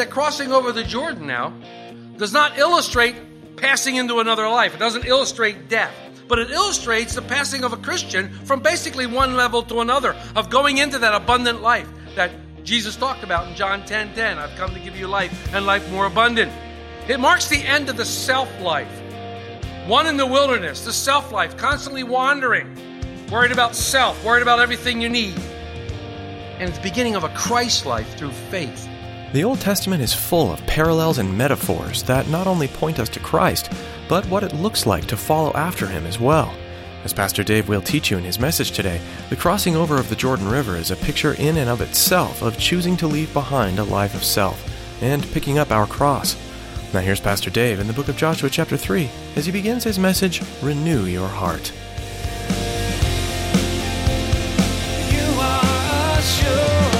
That crossing over the Jordan now does not illustrate passing into another life. It doesn't illustrate death, but it illustrates the passing of a Christian from basically one level to another, of going into that abundant life that Jesus talked about in John 10 10. I've come to give you life and life more abundant. It marks the end of the self life. One in the wilderness, the self life, constantly wandering, worried about self, worried about everything you need. And it's the beginning of a Christ life through faith. The Old Testament is full of parallels and metaphors that not only point us to Christ, but what it looks like to follow after him as well. As Pastor Dave will teach you in his message today, the crossing over of the Jordan River is a picture in and of itself of choosing to leave behind a life of self and picking up our cross. Now here's Pastor Dave in the book of Joshua chapter 3 as he begins his message, Renew Your Heart. You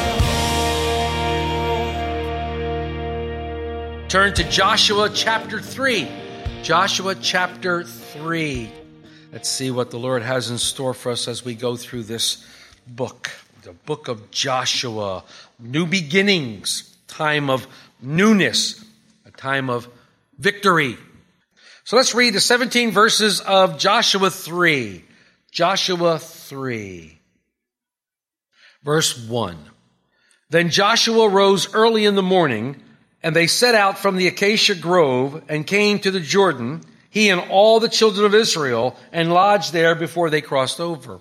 Turn to Joshua chapter 3. Joshua chapter 3. Let's see what the Lord has in store for us as we go through this book. The book of Joshua. New beginnings, time of newness, a time of victory. So let's read the 17 verses of Joshua 3. Joshua 3. Verse 1. Then Joshua rose early in the morning, and they set out from the acacia grove and came to the Jordan, he and all the children of Israel, and lodged there before they crossed over.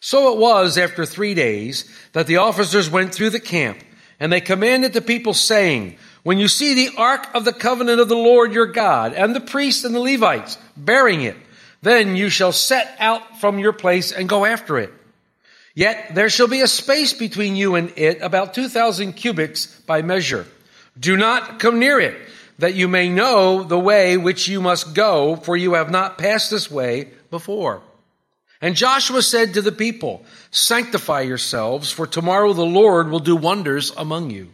So it was after three days that the officers went through the camp, and they commanded the people, saying, When you see the ark of the covenant of the Lord your God, and the priests and the Levites bearing it, then you shall set out from your place and go after it. Yet there shall be a space between you and it, about 2,000 cubits by measure. Do not come near it, that you may know the way which you must go, for you have not passed this way before. And Joshua said to the people, Sanctify yourselves, for tomorrow the Lord will do wonders among you.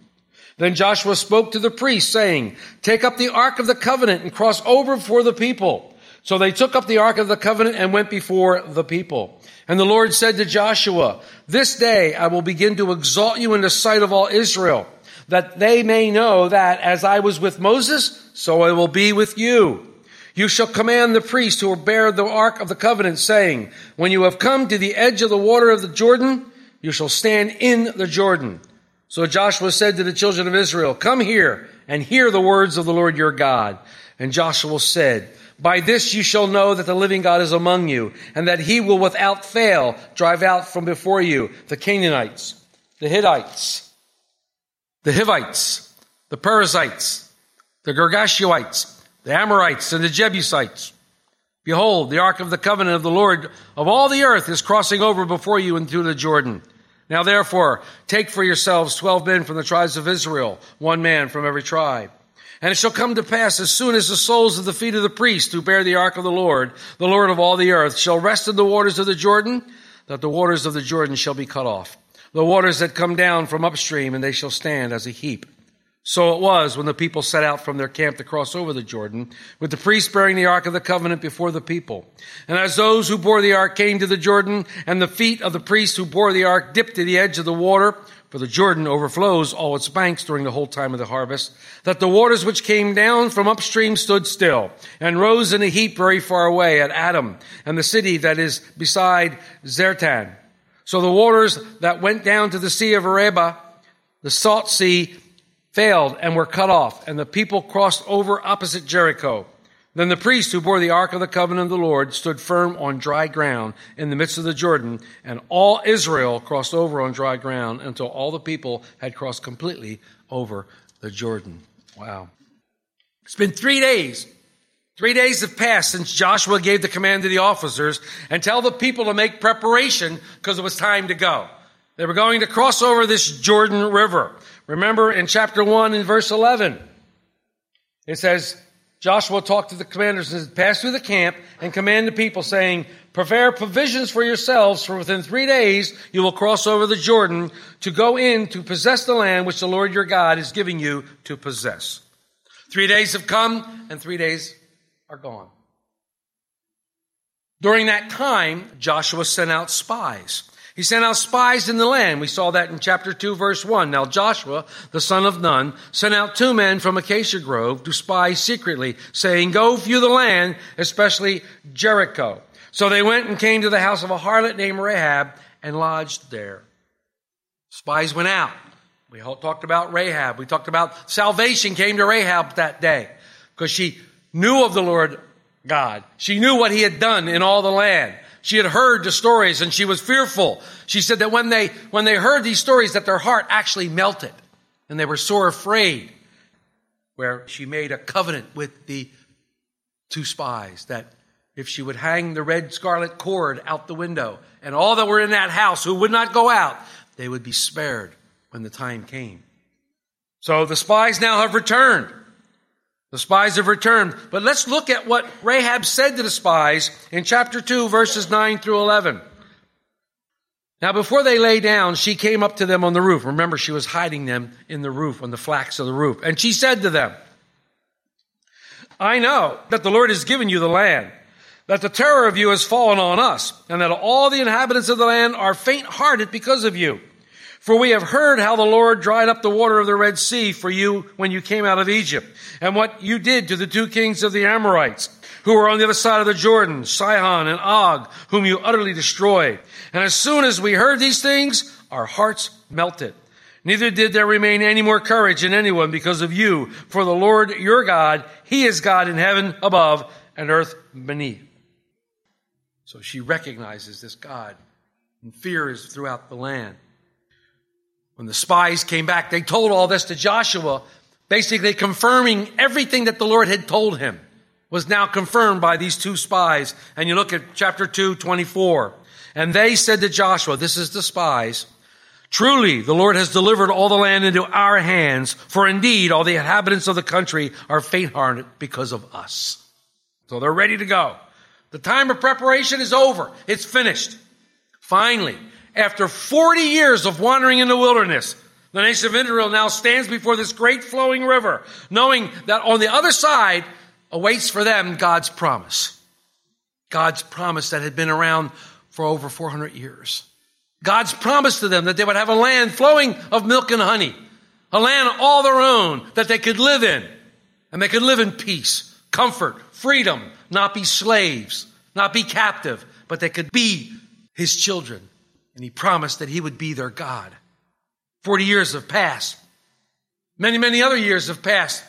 Then Joshua spoke to the priests, saying, Take up the ark of the covenant and cross over before the people. So they took up the ark of the covenant and went before the people. And the Lord said to Joshua, This day I will begin to exalt you in the sight of all Israel, that they may know that as I was with Moses, so I will be with you. You shall command the priests who will bear the ark of the covenant, saying, When you have come to the edge of the water of the Jordan, you shall stand in the Jordan. So Joshua said to the children of Israel, Come here and hear the words of the Lord your God. And Joshua said, By this you shall know that the living God is among you, and that he will without fail drive out from before you the Canaanites, the Hittites, the Hivites, the Perizzites, the Girgashites, the Amorites, and the Jebusites. Behold, the ark of the covenant of the Lord of all the earth is crossing over before you into the Jordan. Now therefore, take for yourselves twelve men from the tribes of Israel, one man from every tribe. And it shall come to pass as soon as the soles of the feet of the priests who bear the ark of the Lord, the Lord of all the earth, shall rest in the waters of the Jordan, that the waters of the Jordan shall be cut off. The waters that come down from upstream, and they shall stand as a heap. So it was when the people set out from their camp to cross over the Jordan, with the priests bearing the ark of the covenant before the people. And as those who bore the ark came to the Jordan, and the feet of the priests who bore the ark dipped to the edge of the water, for the Jordan overflows all its banks during the whole time of the harvest, that the waters which came down from upstream stood still, and rose in a heap very far away at Adam, and the city that is beside Zaretan. So the waters that went down to the sea of Arabah, the salt sea, failed and were cut off, and the people crossed over opposite Jericho. Then the priest who bore the ark of the covenant of the Lord stood firm on dry ground in the midst of the Jordan, and all Israel crossed over on dry ground until all the people had crossed completely over the Jordan. Wow. It's been three days Three days have passed since Joshua gave the command to the officers and tell the people to make preparation because it was time to go. They were going to cross over this Jordan River. Remember in chapter 1 in verse 11, it says, Joshua talked to the commanders and said, pass through the camp and command the people saying, prepare provisions for yourselves for within three days you will cross over the Jordan to go in to possess the land which the Lord your God is giving you to possess. Three days have come and three days are gone. During that time, Joshua sent out spies. He sent out spies in the land. We saw that in chapter 2, verse 1. Now Joshua, the son of Nun, sent out two men from Acacia Grove to spy secretly, saying, Go view the land, especially Jericho. So they went and came to the house of a harlot named Rahab and lodged there. Spies went out. We talked about Rahab. We talked about salvation came to Rahab that day because she knew of the Lord God. She knew what he had done in all the land. She had heard the stories and she was fearful. She said that when they, when they heard these stories that their heart actually melted and they were sore afraid where she made a covenant with the two spies that if she would hang the red scarlet cord out the window and all that were in that house who would not go out, they would be spared when the time came. So the spies now have returned. The spies have returned. But let's look at what Rahab said to the spies in chapter 2, verses 9 through 11. Now, before they lay down, she came up to them on the roof. Remember, she was hiding them in the roof, on the flax of the roof. And she said to them, I know that the Lord has given you the land, that the terror of you has fallen on us, and that all the inhabitants of the land are faint hearted because of you. For we have heard how the Lord dried up the water of the Red Sea for you when you came out of Egypt, and what you did to the two kings of the Amorites, who were on the other side of the Jordan, Sihon and Og, whom you utterly destroyed. And as soon as we heard these things, our hearts melted. Neither did there remain any more courage in anyone because of you, for the Lord your God, He is God in heaven above and earth beneath. So she recognizes this God, and fear is throughout the land. When the spies came back, they told all this to Joshua, basically confirming everything that the Lord had told him was now confirmed by these two spies. And you look at chapter 2, 24. And they said to Joshua, this is the spies, truly the Lord has delivered all the land into our hands, for indeed all the inhabitants of the country are faint-hearted because of us. So they're ready to go. The time of preparation is over. It's finished. Finally, after 40 years of wandering in the wilderness, the nation of Israel now stands before this great flowing river, knowing that on the other side awaits for them God's promise. God's promise that had been around for over 400 years. God's promise to them that they would have a land flowing of milk and honey, a land all their own that they could live in, and they could live in peace, comfort, freedom, not be slaves, not be captive, but they could be his children and he promised that he would be their God. 40 years have passed. Many, many other years have passed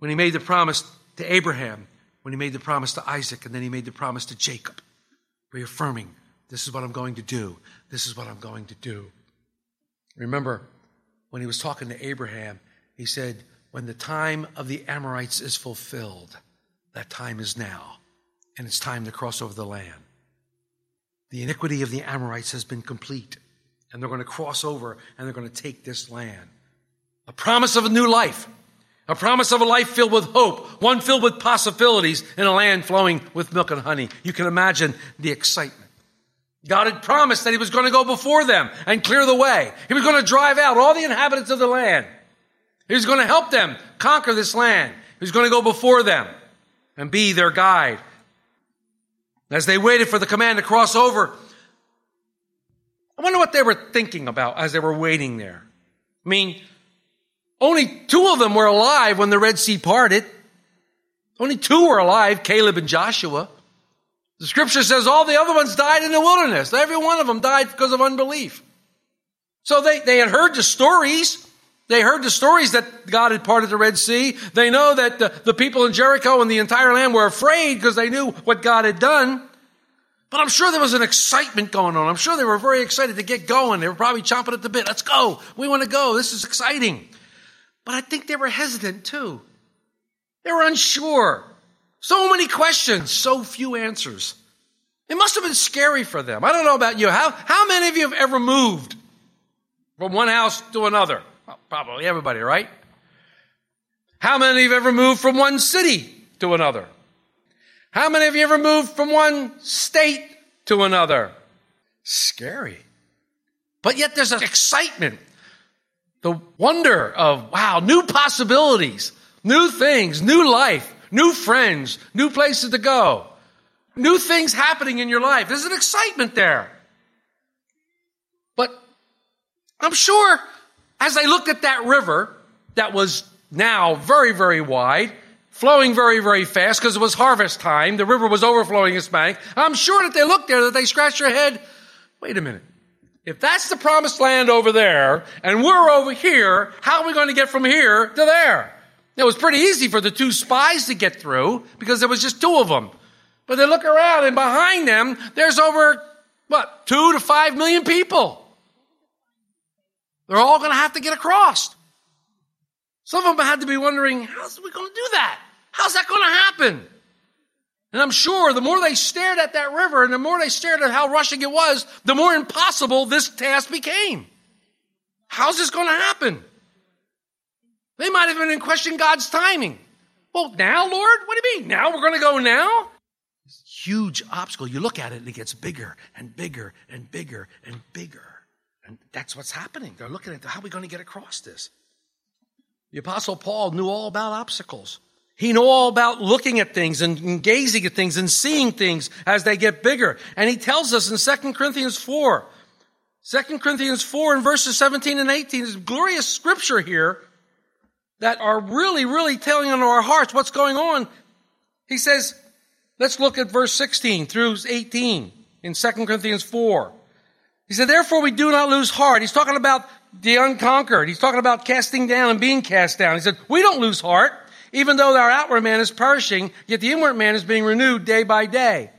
when he made the promise to Abraham, when he made the promise to Isaac, and then he made the promise to Jacob, reaffirming, this is what I'm going to do. This is what I'm going to do. Remember, when he was talking to Abraham, he said, when the time of the Amorites is fulfilled, that time is now, and it's time to cross over the land. The iniquity of the Amorites has been complete, and they're going to cross over and they're going to take this land. A promise of a new life, a promise of a life filled with hope, one filled with possibilities in a land flowing with milk and honey. You can imagine the excitement. God had promised that He was going to go before them and clear the way. He was going to drive out all the inhabitants of the land. He was going to help them conquer this land. He was going to go before them and be their guide. As they waited for the command to cross over, I wonder what they were thinking about as they were waiting there. I mean, only two of them were alive when the Red Sea parted. Only two were alive, Caleb and Joshua. The scripture says all the other ones died in the wilderness. Every one of them died because of unbelief. So they, they had heard the stories. They heard the stories that God had parted the Red Sea. They know that the, the people in Jericho and the entire land were afraid because they knew what God had done. But I'm sure there was an excitement going on. I'm sure they were very excited to get going. They were probably chomping at the bit. Let's go. We want to go. This is exciting. But I think they were hesitant too. They were unsure. So many questions, so few answers. It must have been scary for them. I don't know about you. How, how many of you have ever moved from one house to another? Well, probably everybody, right? How many have ever moved from one city to another? How many of you ever moved from one state to another? Scary. But yet there's an excitement, the wonder of, wow, new possibilities, new things, new life, new friends, new places to go, new things happening in your life. There's an excitement there. But I'm sure as they looked at that river that was now very, very wide, flowing very, very fast because it was harvest time, the river was overflowing its bank. I'm sure that they looked there, that they scratched their head. Wait a minute. If that's the promised land over there and we're over here, how are we going to get from here to there? It was pretty easy for the two spies to get through because there was just two of them. But they look around and behind them, there's over, what, two to five million people. They're all going to have to get across. Some of them had to be wondering, how's we going to do that? How's that going to happen? And I'm sure the more they stared at that river and the more they stared at how rushing it was, the more impossible this task became. How's this going to happen? They might have been in question God's timing. Well, now, Lord? What do you mean? Now we're going to go now? Huge obstacle. You look at it and it gets bigger and bigger and bigger and bigger. And that's what's happening. They're looking at how are we going to get across this? The apostle Paul knew all about obstacles. He knew all about looking at things and, gazing at things and seeing things as they get bigger. And he tells us in 2 Corinthians 4, 2 Corinthians 4 and verses 17 and 18 is glorious scripture here that are really, really telling into our hearts what's going on. He says, let's look at verse 16 through 18 in 2 Corinthians 4. He said, therefore we do not lose heart. He's talking about the unconquered. He's talking about casting down and being cast down. He said, we don't lose heart. Even though our outward man is perishing, yet the inward man is being renewed day by day.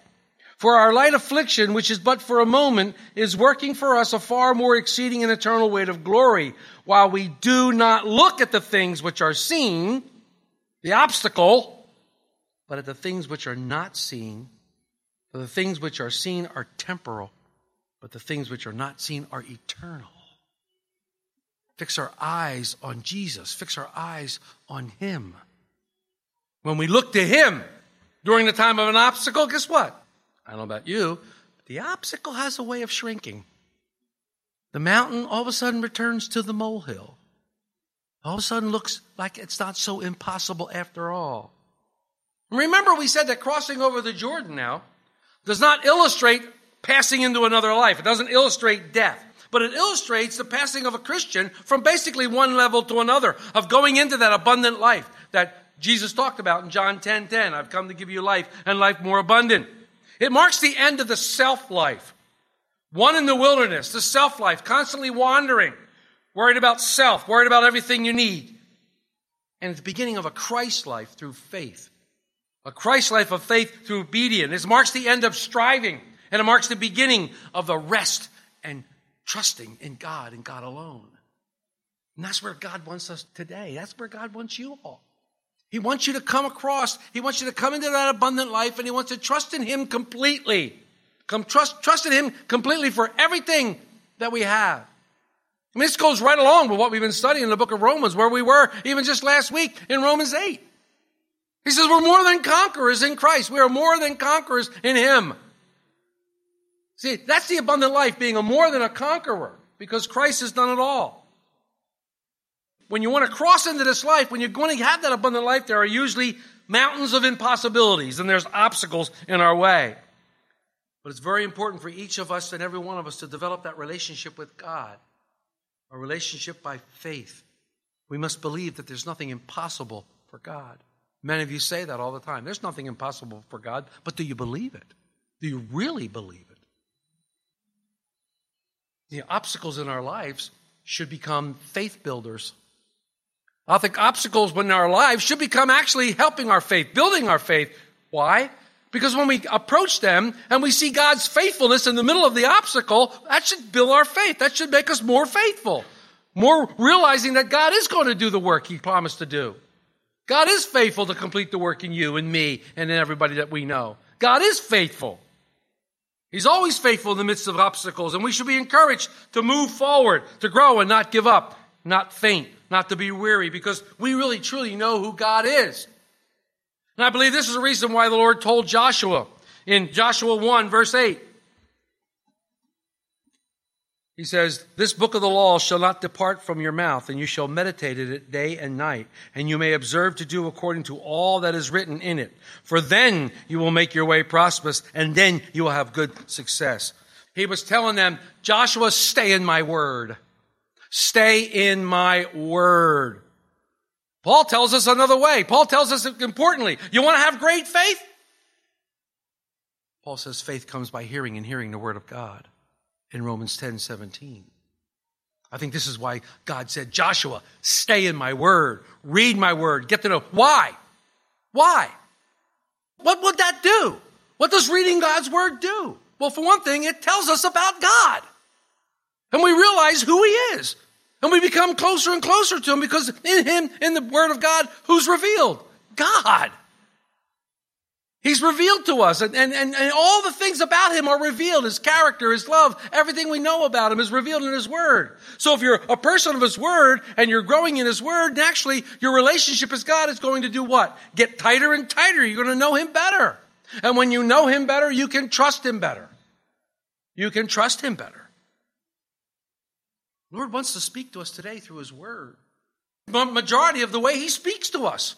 For our light affliction, which is but for a moment, is working for us a far more exceeding and eternal weight of glory, while we do not look at the things which are seen, the obstacle, but at the things which are not seen. For the things which are seen are temporal, but the things which are not seen are eternal. Fix our eyes on Jesus. Fix our eyes on Him. When we look to Him during the time of an obstacle, guess what? I don't know about you, but the obstacle has a way of shrinking. The mountain all of a sudden returns to the molehill. All of a sudden looks like it's not so impossible after all. Remember, we said that crossing over the Jordan now does not illustrate passing into another life. It doesn't illustrate death. But it illustrates the passing of a Christian from basically one level to another, of going into that abundant life that Jesus talked about in John 10 10. I've come to give you life and life more abundant. It marks the end of the self life. One in the wilderness, the self life, constantly wandering, worried about self, worried about everything you need. And the beginning of a Christ life through faith. A Christ life of faith through obedience. It marks the end of striving, and it marks the beginning of the rest and trusting in God and God alone. And that's where God wants us today. That's where God wants you all. He wants you to come across. He wants you to come into that abundant life and he wants to trust in him completely. Come trust, trust in him completely for everything that we have. I mean, this goes right along with what we've been studying in the book of Romans, where we were even just last week in Romans 8. He says, we're more than conquerors in Christ. We are more than conquerors in him. See, that's the abundant life, being a more than a conqueror, because Christ has done it all when you want to cross into this life, when you're going to have that abundant life, there are usually mountains of impossibilities and there's obstacles in our way. But it's very important for each of us and every one of us to develop that relationship with God, a relationship by faith. We must believe that there's nothing impossible for God. Many of you say that all the time. There's nothing impossible for God, but do you believe it? Do you really believe it? The obstacles in our lives should become faith builders I think obstacles in our lives should become actually helping our faith, building our faith. Why? Because when we approach them and we see God's faithfulness in the middle of the obstacle, that should build our faith. That should make us more faithful. More realizing that God is going to do the work He promised to do. God is faithful to complete the work in you and me and in everybody that we know. God is faithful. He's always faithful in the midst of obstacles, and we should be encouraged to move forward, to grow and not give up, not faint, not to be weary, because we really truly know who God is. And I believe this is the reason why the Lord told Joshua in Joshua 1, verse 8. He says, This book of the law shall not depart from your mouth, and you shall meditate in it day and night, and you may observe to do according to all that is written in it. For then you will make your way prosperous, and then you will have good success. He was telling them, Joshua, stay in my word. Stay in my word. Paul tells us another way. Paul tells us importantly, you want to have great faith? Paul says faith comes by hearing and hearing the word of God in Romans 10 17. I think this is why God said, Joshua, stay in my word, read my word, get to know. Why? Why? What would that do? What does reading God's word do? Well, for one thing, it tells us about God. And we realize who He is. And we become closer and closer to Him because in Him, in the Word of God, who's revealed? God. He's revealed to us, and, and, and, all the things about him are revealed. His character, his love, everything we know about him is revealed in his word. So if you're a person of his word and you're growing in his word, naturally your relationship with God is going to do what? Get tighter and tighter. You're going to know him better. And when you know him better, you can trust him better. You can trust him better. Lord wants to speak to us today through his word. The majority of the way he speaks to us.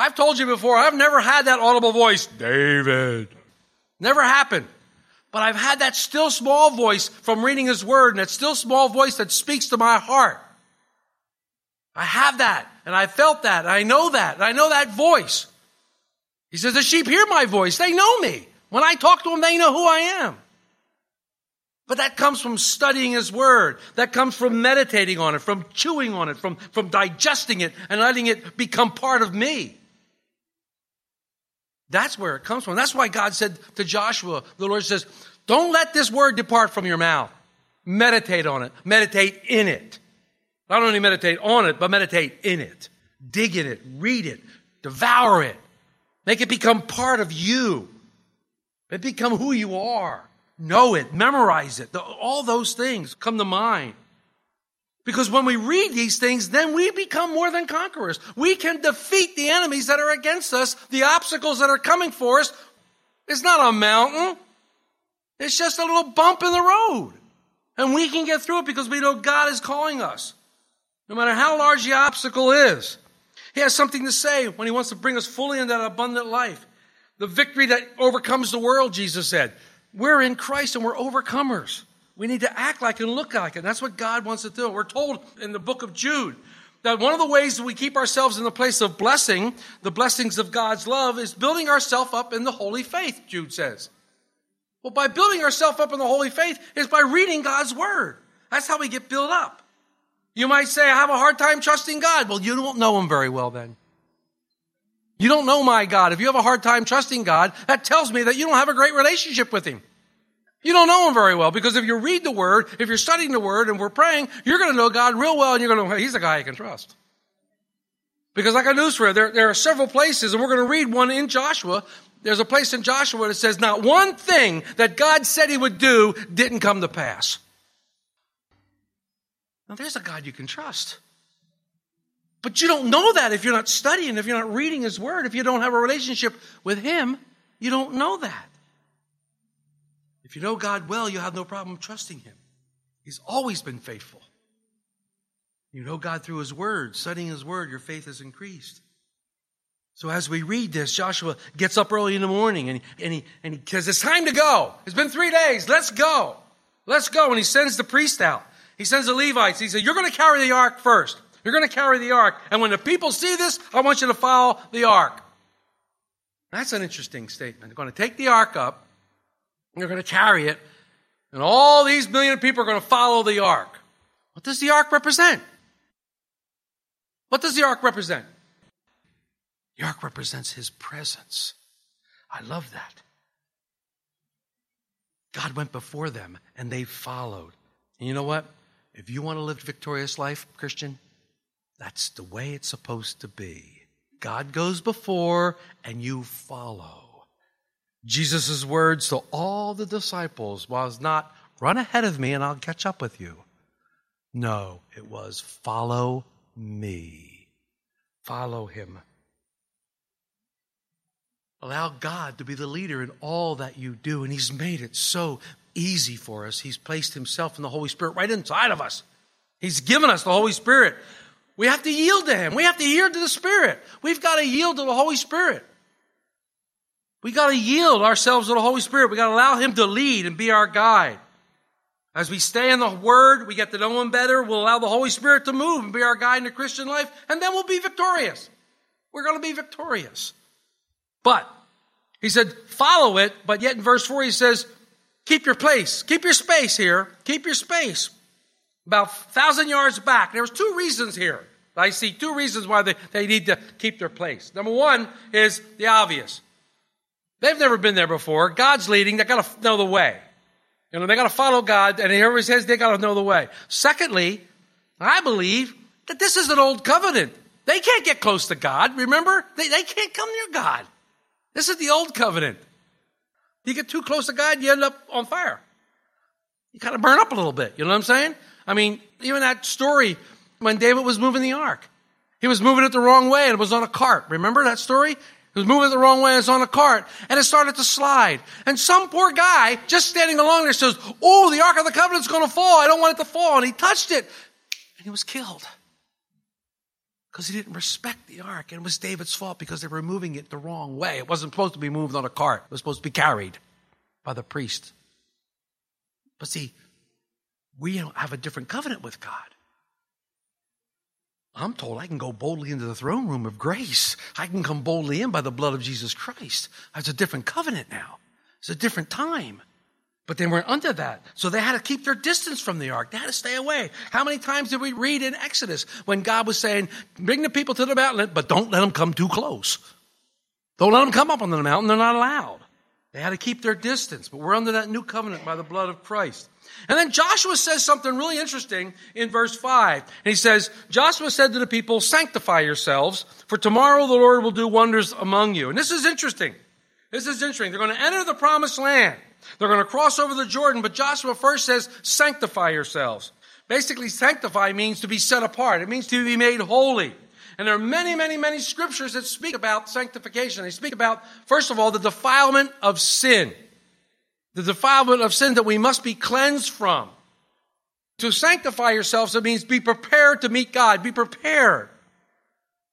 I've told you before, I've never had that audible voice, David. Never happened. But I've had that still small voice from reading his word and that still small voice that speaks to my heart. I have that and I felt that and I know that and I know that voice. He says, the sheep hear my voice. They know me. When I talk to them, they know who I am. But that comes from studying His Word. That comes from meditating on it, from chewing on it, from, from digesting it and letting it become part of me. That's where it comes from. That's why God said to Joshua, the Lord says, don't let this word depart from your mouth. Meditate on it. Meditate in it. Not only meditate on it, but meditate in it. Dig in it. Read it. Devour it. Make it become part of you. It become who you are. Know it. Memorize it. All those things come to mind. Because when we read these things, then we become more than conquerors. We can defeat the enemies that are against us, the obstacles that are coming for us. It's not a mountain. It's just a little bump in the road. And we can get through it because we know God is calling us. No matter how large the obstacle is. He has something to say when he wants to bring us fully into that abundant life. The victory that overcomes the world, Jesus said. We're in Christ and we're overcomers. We need to act like and look like it. That's what God wants to do. We're told in the book of Jude that one of the ways that we keep ourselves in the place of blessing, the blessings of God's love, is building ourselves up in the holy faith, Jude says. Well, by building ourselves up in the holy faith is by reading God's word. That's how we get built up. You might say, I have a hard time trusting God. Well, you don't know him very well then. You don't know my God. If you have a hard time trusting God, that tells me that you don't have a great relationship with him. You don't know him very well because if you read the word, if you're studying the word and we're praying, you're going to know God real well and you're going to know he's a guy I can trust. Because like I news for you, there, there are several places and we're going to read one in Joshua. There's a place in Joshua that says not one thing that God said he would do didn't come to pass. Now there's a God you can trust. But you don't know that if you're not studying, if you're not reading his word, if you don't have a relationship with him, you don't know that. If you know God well, you have no problem trusting Him. He's always been faithful. You know God through His Word, studying His Word, your faith has increased. So as we read this, Joshua gets up early in the morning and and he, and he says, it's time to go. It's been three days. Let's go. Let's go. And he sends the priest out. He sends the Levites. He says, you're going to carry the ark first. You're going to carry the ark. And when the people see this, I want you to follow the ark. That's an interesting statement. They're going to take the ark up. They're going to carry it, and all these million people are going to follow the ark. What does the ark represent? What does the ark represent? The ark represents his presence. I love that. God went before them and they followed. And you know what? If you want to live a victorious life, Christian, That's the way it's supposed to be. God goes before and you follow. Jesus' words to all the disciples was not, run ahead of me and I'll catch up with you. No, it was, follow me. Follow him. Allow God to be the leader in all that you do. And He's made it so easy for us. He's placed Himself and the Holy Spirit right inside of us. He's given us the Holy Spirit. We have to yield to Him. We have to yield to the Spirit. We've got to yield to the Holy Spirit. We got to yield ourselves to the Holy Spirit. We got to allow Him to lead and be our guide. As we stay in the Word, we get to know Him better. We'll allow the Holy Spirit to move and be our guide in the Christian life, and then we'll be victorious. We're going to be victorious. But he said, follow it, but yet in verse 4 he says, keep your place, keep your space here, keep your space. About a thousand yards back. There was two reasons here. I see two reasons why they, they need to keep their place. Number one is the obvious. They've never been there before. God's leading. They got to know the way. You know, they got to follow God, and he says they got to know the way. Secondly, I believe that this is an old covenant. They can't get close to God. Remember? They, they can't come near God. This is the old covenant. You get too close to God, you end up on fire. You kind of burn up a little bit. You know what I'm saying? I mean, even that story when David was moving the ark. He was moving it the wrong way and it was on a cart. Remember that story? He was moving the wrong way and was on a cart and it started to slide. And some poor guy just standing along there says, Oh, the Ark of the Covenant's going to fall. I don't want it to fall. And he touched it and he was killed because he didn't respect the ark. And it was David's fault because they were moving it the wrong way. It wasn't supposed to be moved on a cart, it was supposed to be carried by the priest. But see, we have a different covenant with God. I'm told I can go boldly into the throne room of grace. I can come boldly in by the blood of Jesus Christ. It's a different covenant now. It's a different time. But they weren't under that. So they had to keep their distance from the ark. They had to stay away. How many times did we read in Exodus when God was saying, bring the people to the mountain, but don't let them come too close. Don't let them come up on the mountain. They're not allowed. They had to keep their distance. But we're under that new covenant by the blood of Christ. And then Joshua says something really interesting in verse 5. And he says, Joshua said to the people, sanctify yourselves, for tomorrow the Lord will do wonders among you. And this is interesting. This is interesting. They're going to enter the promised land. They're going to cross over the Jordan, but Joshua first says, sanctify yourselves. Basically, sanctify means to be set apart. It means to be made holy. And there are many, many, many scriptures that speak about sanctification. They speak about, first of all, the defilement of sin. The defilement of sin that we must be cleansed from. To sanctify yourselves, it means be prepared to meet God. Be prepared.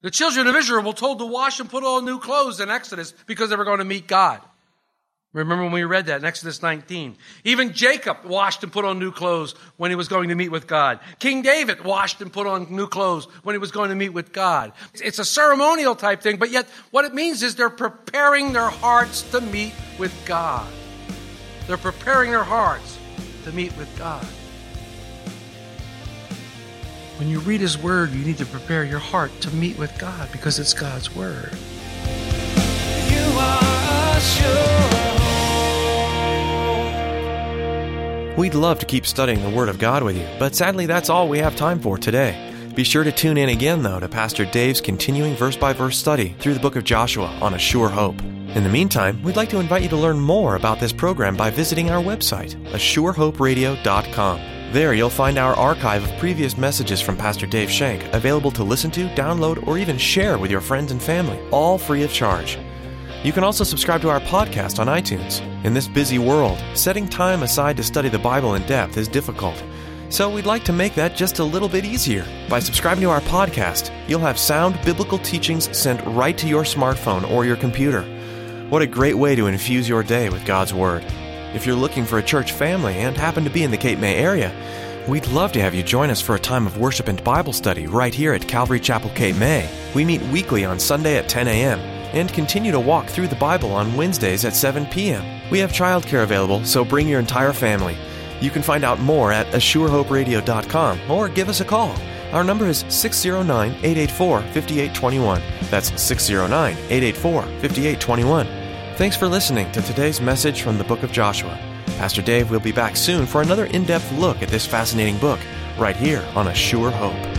The children of Israel were told to wash and put on new clothes in Exodus because they were going to meet God. Remember when we read that in Exodus 19? Even Jacob washed and put on new clothes when he was going to meet with God. King David washed and put on new clothes when he was going to meet with God. It's a ceremonial type thing, but yet what it means is they're preparing their hearts to meet with God. They're preparing their hearts to meet with God. When you read His Word, you need to prepare your heart to meet with God because it's God's Word. You are. We'd love to keep studying the Word of God with you, but sadly that's all we have time for today. Be sure to tune in again, though, to Pastor Dave's continuing verse by verse study through the book of Joshua on A Sure Hope. In the meantime, we'd like to invite you to learn more about this program by visiting our website, ASureHopeRadio.com. There you'll find our archive of previous messages from Pastor Dave Shank available to listen to, download, or even share with your friends and family, all free of charge. You can also subscribe to our podcast on iTunes. In this busy world, setting time aside to study the Bible in depth is difficult. So we'd like to make that just a little bit easier. By subscribing to our podcast, you'll have sound biblical teachings sent right to your smartphone or your computer. What a great way to infuse your day with God's Word. If you're looking for a church family and happen to be in the Cape May area, we'd love to have you join us for a time of worship and Bible study right here at Calvary Chapel Cape May. We meet weekly on Sunday at 10 a.m. and continue to walk through the Bible on Wednesdays at 7 p.m. We have childcare available, so bring your entire family. You can find out more at ASureHopeRadio.com or give us a call. Our number is 609 884 5821. That's 609 884 5821. Thanks for listening to today's message from the book of Joshua. Pastor Dave will be back soon for another in depth look at this fascinating book right here on A Sure Hope.